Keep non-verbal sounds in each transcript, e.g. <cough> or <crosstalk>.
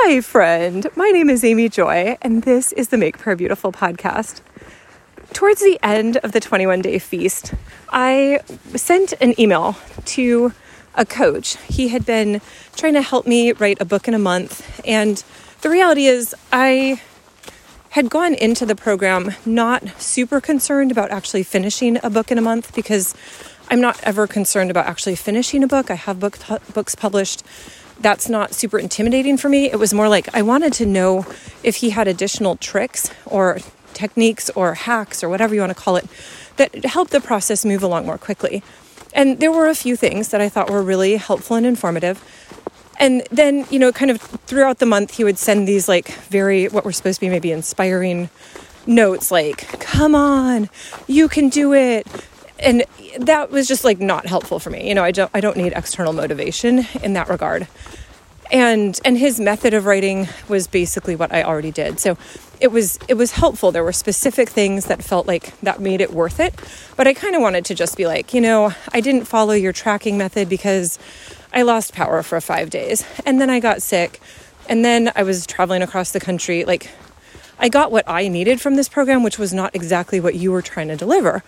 Hi, friend. My name is Amy Joy, and this is the Make Prayer Beautiful podcast. Towards the end of the 21 day feast, I sent an email to a coach. He had been trying to help me write a book in a month, and the reality is, I had gone into the program not super concerned about actually finishing a book in a month because I'm not ever concerned about actually finishing a book. I have book, books published that's not super intimidating for me. It was more like I wanted to know if he had additional tricks or techniques or hacks or whatever you want to call it that helped the process move along more quickly. And there were a few things that I thought were really helpful and informative. And then, you know, kind of throughout the month, he would send these like very, what were supposed to be maybe inspiring notes like, come on, you can do it. And that was just like not helpful for me. You know, I don't I don't need external motivation in that regard. And and his method of writing was basically what I already did. So it was it was helpful. There were specific things that felt like that made it worth it. But I kind of wanted to just be like, you know, I didn't follow your tracking method because I lost power for 5 days and then I got sick and then I was traveling across the country like I got what I needed from this program, which was not exactly what you were trying to deliver.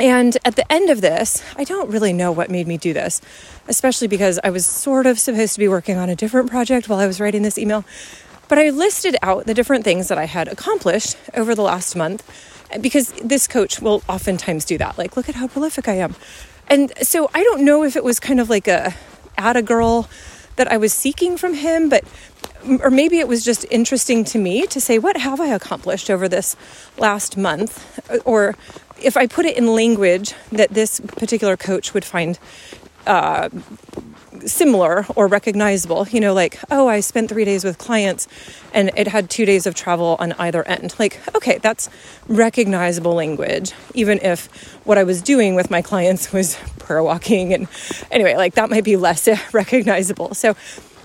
And at the end of this, I don't really know what made me do this, especially because I was sort of supposed to be working on a different project while I was writing this email. But I listed out the different things that I had accomplished over the last month because this coach will oftentimes do that. Like, look at how prolific I am. And so I don't know if it was kind of like a at a girl that I was seeking from him, but or maybe it was just interesting to me to say, what have I accomplished over this last month? Or if I put it in language that this particular coach would find uh, similar or recognizable, you know, like, oh, I spent three days with clients and it had two days of travel on either end. Like, okay, that's recognizable language, even if what I was doing with my clients <laughs> was prayer walking. And anyway, like that might be less <laughs> recognizable. So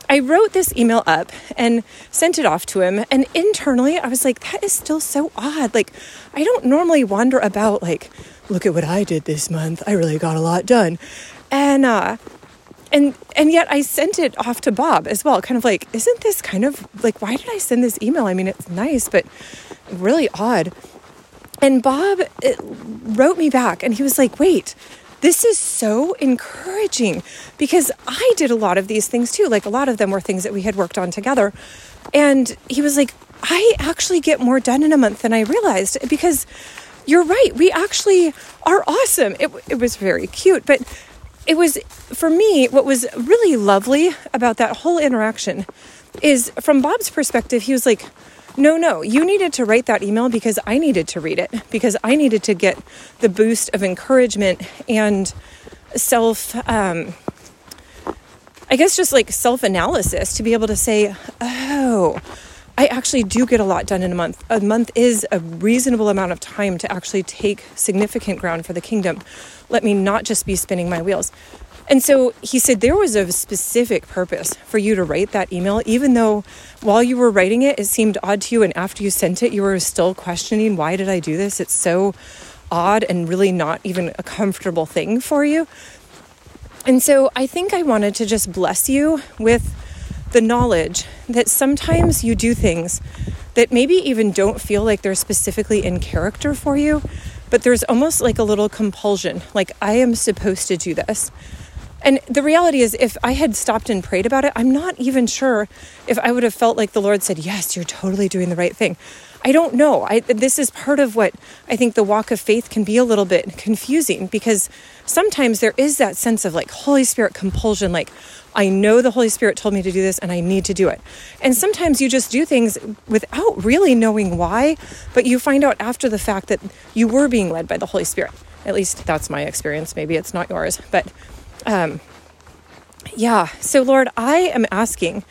I wrote this email up and sent it off to him. And internally, I was like, that is still so odd. Like, I don't normally wander about, like, look at what I did this month. I really got a lot done. And, uh, and and yet I sent it off to Bob as well, kind of like, isn't this kind of like why did I send this email? I mean, it's nice, but really odd. And Bob wrote me back and he was like, wait, this is so encouraging because I did a lot of these things too. Like a lot of them were things that we had worked on together. And he was like, I actually get more done in a month than I realized because you're right. We actually are awesome. It, it was very cute, but it was for me what was really lovely about that whole interaction is from Bob's perspective, he was like, no, no, you needed to write that email because I needed to read it, because I needed to get the boost of encouragement and self, um, I guess just like self analysis to be able to say, oh, I actually do get a lot done in a month. A month is a reasonable amount of time to actually take significant ground for the kingdom. Let me not just be spinning my wheels. And so he said there was a specific purpose for you to write that email, even though while you were writing it, it seemed odd to you. And after you sent it, you were still questioning, why did I do this? It's so odd and really not even a comfortable thing for you. And so I think I wanted to just bless you with the knowledge that sometimes you do things that maybe even don't feel like they're specifically in character for you, but there's almost like a little compulsion like, I am supposed to do this. And the reality is, if I had stopped and prayed about it, I'm not even sure if I would have felt like the Lord said, Yes, you're totally doing the right thing. I don't know. I, this is part of what I think the walk of faith can be a little bit confusing because sometimes there is that sense of like Holy Spirit compulsion, like, I know the Holy Spirit told me to do this and I need to do it. And sometimes you just do things without really knowing why, but you find out after the fact that you were being led by the Holy Spirit. At least that's my experience. Maybe it's not yours, but um, yeah, so Lord, I am asking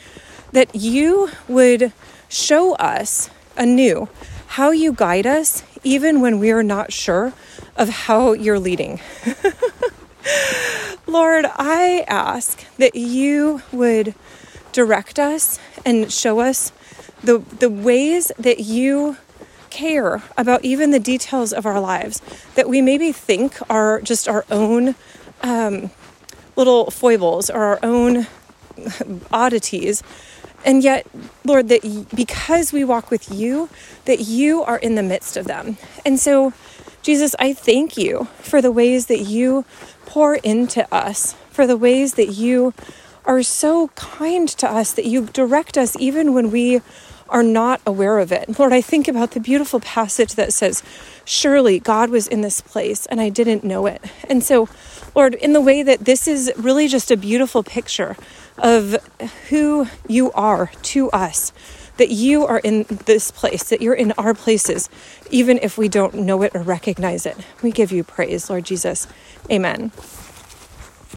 that you would show us anew how you guide us, even when we are not sure of how you're leading. <laughs> Lord, I ask that you would direct us and show us the, the ways that you care about even the details of our lives that we maybe think are just our own um, little foibles or our own oddities. And yet, Lord, that because we walk with you, that you are in the midst of them. And so, Jesus, I thank you for the ways that you pour into us, for the ways that you are so kind to us, that you direct us even when we are not aware of it. Lord, I think about the beautiful passage that says, Surely God was in this place and I didn't know it. And so, Lord, in the way that this is really just a beautiful picture of who you are to us, that you are in this place, that you're in our places, even if we don't know it or recognize it. We give you praise, Lord Jesus. Amen.